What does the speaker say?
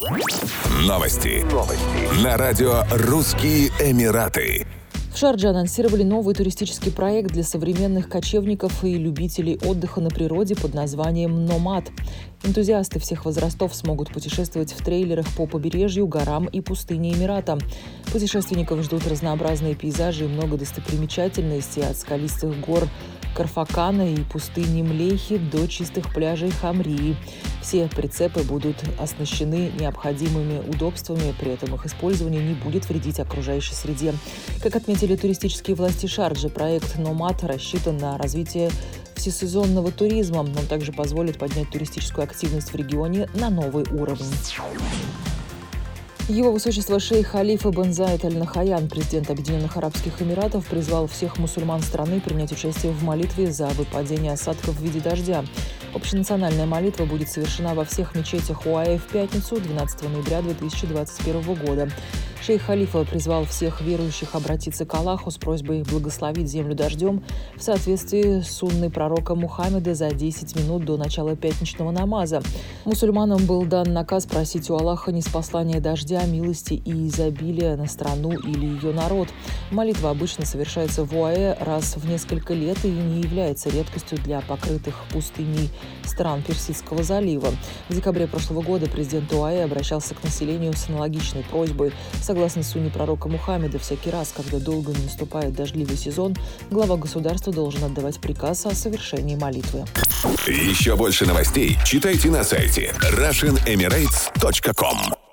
Новости. Новости. На радио «Русские Эмираты». В Шардже анонсировали новый туристический проект для современных кочевников и любителей отдыха на природе под названием «Номад». Энтузиасты всех возрастов смогут путешествовать в трейлерах по побережью, горам и пустыне Эмирата. Путешественников ждут разнообразные пейзажи и много достопримечательностей от скалистых гор Карфакана и пустыни Млехи до чистых пляжей Хамрии. Все прицепы будут оснащены необходимыми удобствами, при этом их использование не будет вредить окружающей среде. Как отметили туристические власти Шарджи, проект «Номад» рассчитан на развитие всесезонного туризма. Он также позволит поднять туристическую активность в регионе на новый уровень. Его высочество шейх Халифа бен Зайд Аль Нахаян, президент Объединенных Арабских Эмиратов, призвал всех мусульман страны принять участие в молитве за выпадение осадков в виде дождя. Общенациональная молитва будет совершена во всех мечетях УАЭ в пятницу, 12 ноября 2021 года. Шейх Халифа призвал всех верующих обратиться к Аллаху с просьбой благословить землю дождем в соответствии с сунной пророка Мухаммеда за 10 минут до начала пятничного намаза. Мусульманам был дан наказ просить у Аллаха неспослания дождя, милости и изобилия на страну или ее народ. Молитва обычно совершается в УАЭ раз в несколько лет и не является редкостью для покрытых пустыней стран Персидского залива. В декабре прошлого года президент УАЭ обращался к населению с аналогичной просьбой. Согласно сунне пророка Мухаммеда, всякий раз, когда долго не наступает дождливый сезон, глава государства должен отдавать приказ о совершении молитвы. Еще больше новостей читайте на сайте RussianEmirates.com